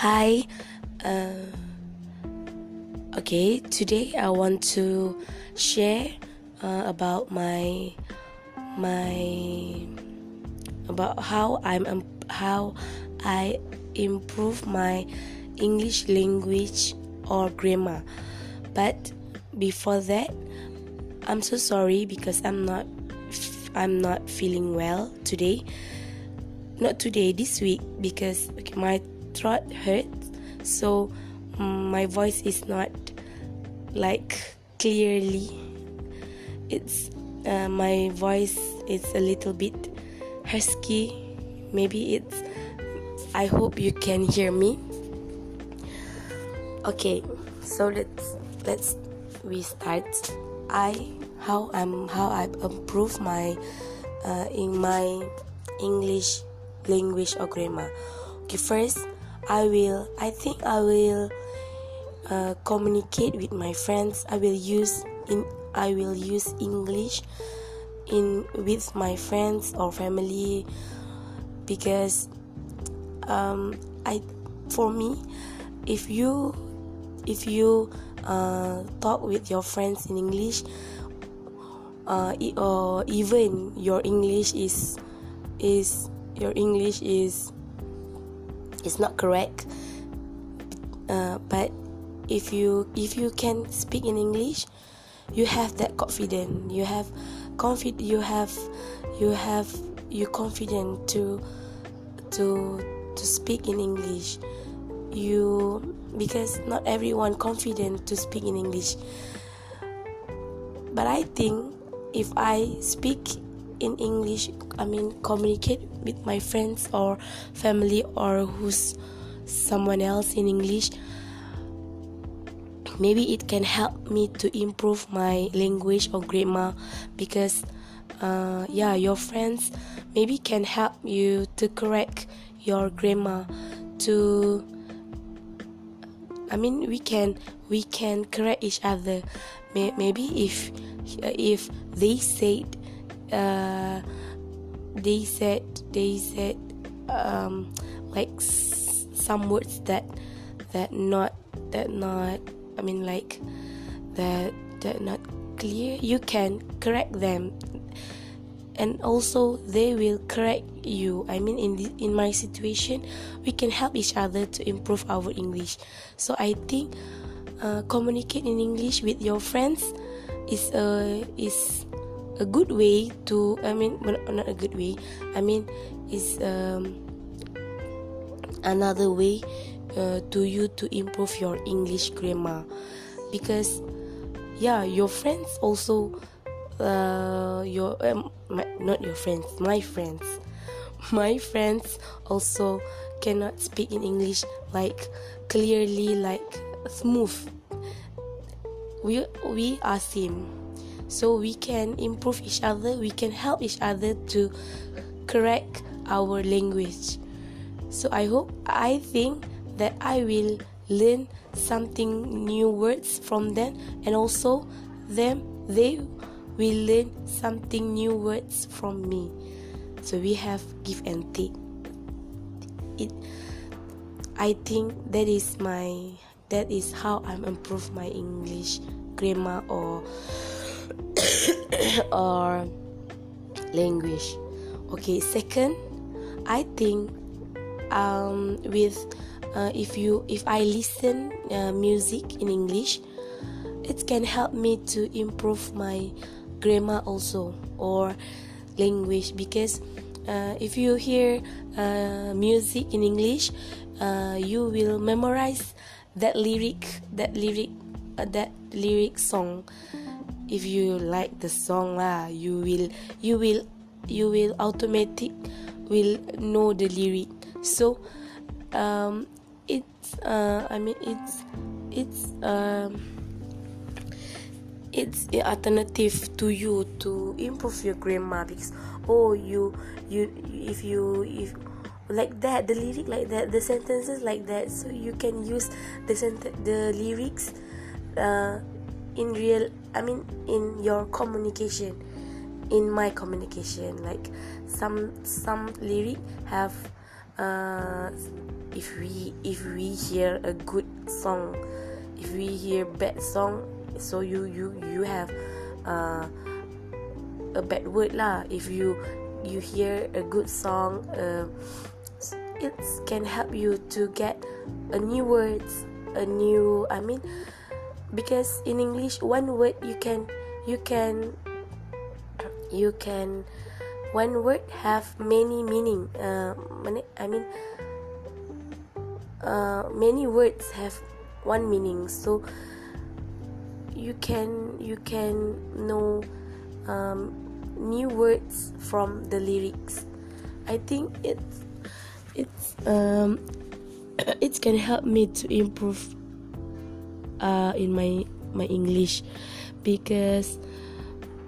Hi. Uh, okay, today I want to share uh, about my my about how I'm how I improve my English language or grammar. But before that, I'm so sorry because I'm not I'm not feeling well today. Not today, this week because my throat hurts, so mm, my voice is not like clearly. It's uh, my voice is a little bit husky. Maybe it's. I hope you can hear me. Okay, so let's let's we start. I how I'm how I improve my uh, in my English language or grammar. Okay, first I will. I think I will uh, communicate with my friends. I will use in. I will use English in with my friends or family because um, I for me if you if you uh, talk with your friends in English uh, or even your English is is your English is is not correct. Uh, but if you if you can speak in English you have that confidence. You have confid you have you have you confident to to to speak in English. You because not everyone confident to speak in English. But I think if I speak in English I mean communicate with my friends or family or who's someone else in English. Maybe it can help me to improve my language or grammar because uh, yeah your friends maybe can help you to correct your grammar to I mean we can we can correct each other. Maybe if if they said uh, they said they said um, like s- some words that that not that not I mean like that that not clear. You can correct them. And also they will correct you. I mean in the, in my situation we can help each other to improve our english. So i think uh, communicate in english with your friends is a is a good way to i mean not a good way i mean is um, another way uh, to you to improve your english grammar. Because yeah your friends also uh, your um, my, not your friends my friends. My friends also cannot speak in english like clearly like smooth. We we are same so we can improve each other we can help each other to correct our language. So i hope i think that i will learn something new words from them and also them they will learn something new words from me. So we have give and take. It i think that is my that is how i'm improve my english grammar or or language. Okay second i think um, with uh, if you if i listen uh, music in english it can help me to improve my grammar also or language because uh, if you hear uh, music in english uh, you will memorize that lyric that lyric uh, that lyric song if you like the song lah you will you will you will automatic will know the lyric. So um, it's uh, i mean it's it's um, it's an alternative to you to improve your grammar because oh you you if you if like that the lyric like that the sentences like that so you can use the sent- the lyrics uh, in real i mean in your communication in my communication like some some lyric have uh, if we if we hear a good song if we hear bad song so you you you have uh, a bad word lah. If you you hear a good song uh, it can help you to get a new words a new i mean because in english one word you can you can you can one word have many meaning. Uh, i mean uh, many words have one meaning. So you can you can know um, new words from the lyrics. I think it's it's um it can help me to improve uh, in my my english. Because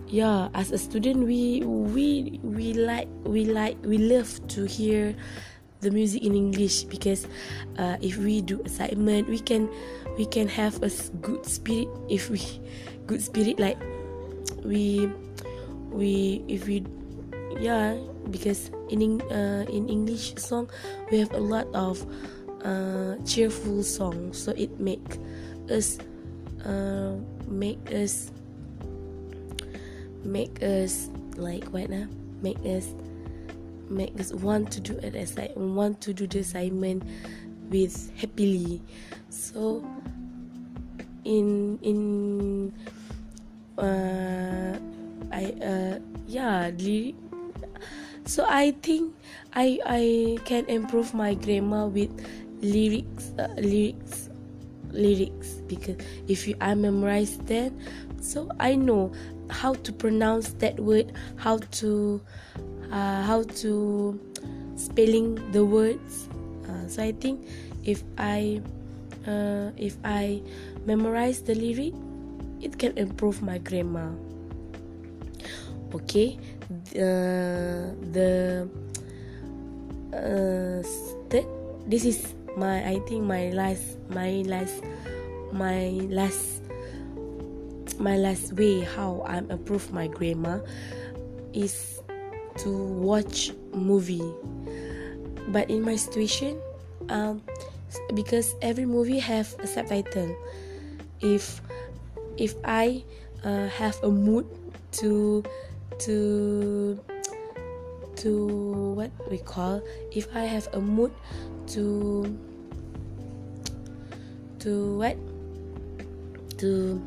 yeah as a student we we we like we like we love to hear the music in english. Because uh, if we do assignment we can we can have a good spirit. If we good spirit like we we if we yeah because in uh, in english song we have a lot of uh, cheerful songs so it make us uh, make us make us like what now? Make us make us want to do it as I want to do the assignment with happily. So in in uh, I uh, yeah so I think I I can improve my grammar with lyrics uh, lyrics lyrics because if you I memorize that so I know how to pronounce that word how to uh, how to spelling the words. Uh, so I think if I uh, if I memorize the lyric it can improve my grammar. Okay uh, the uh, st- this is my I think my last my last my last my last way how I improve my grammar is to watch movie. But in my situation um, because every movie have a subtitle. If if I uh, have a mood to to to what we call if I have a mood to to what? To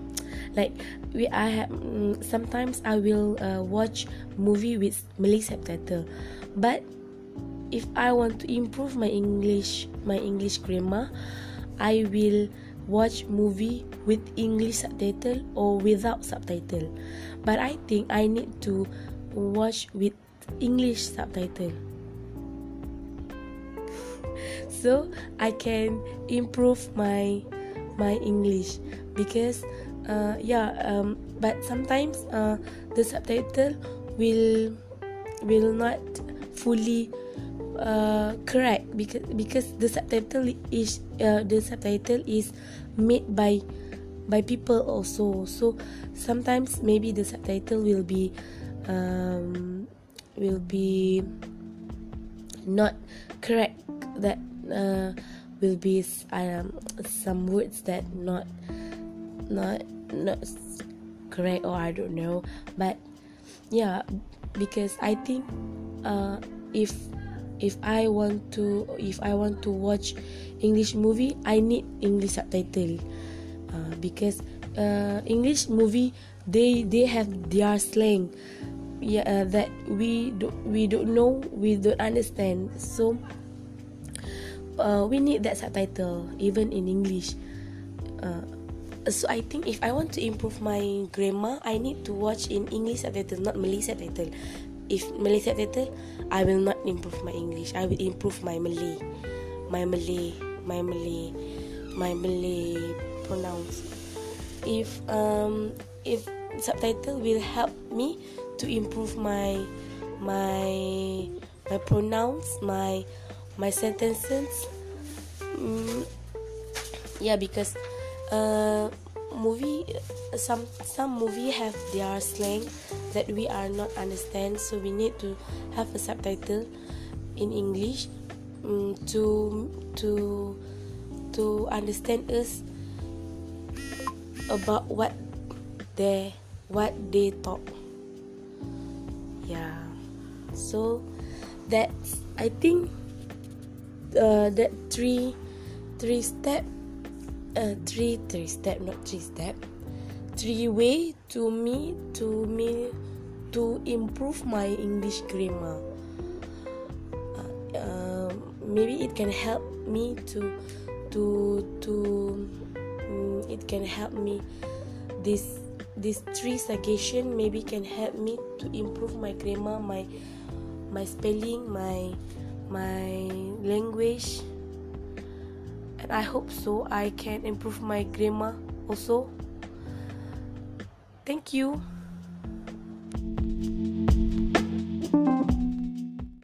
like we I have mm, sometimes I will uh, watch movie with Malay subtitle. But if I want to improve my English my English grammar I will watch movie with English subtitle or without subtitle. But I think I need to watch with English subtitle so I can improve my my English because uh, yeah um, but sometimes uh, the subtitle will will not fully uh, correct because because the subtitle is uh, the subtitle is made by by people also. So sometimes maybe the subtitle will be um, will be not correct that uh, will be um, some words that not not not correct or I don't know. But yeah because I think uh, if if I want to if I want to watch English movie I need English subtitle. Uh, because uh, English movie they they have their slang yeah uh, that we do, we don't know we don't understand. So uh, we need that subtitle even in English. Uh, so I think if I want to improve my grammar I need to watch in English subtitle not Malay subtitle. If Malay subtitle I will not improve my English. I will improve my Malay. My Malay my Malay my Malay pronounce if um if subtitle will help me to improve my my my pronounce my my sentences? Mm, yeah because uh movie some some movie have their slang that we are not understand so we need to have a subtitle in english um, to to to understand us about what they what they talk. Yeah. So that's i think uh, that three three step uh, three three step not three step. Three way to me to me to improve my english grammar. Uh, uh, maybe it can help me to to to um, it can help me. This this three suggestion maybe can help me to improve my grammar my my spelling my my language. And i hope so i can improve my grammar also. Thank you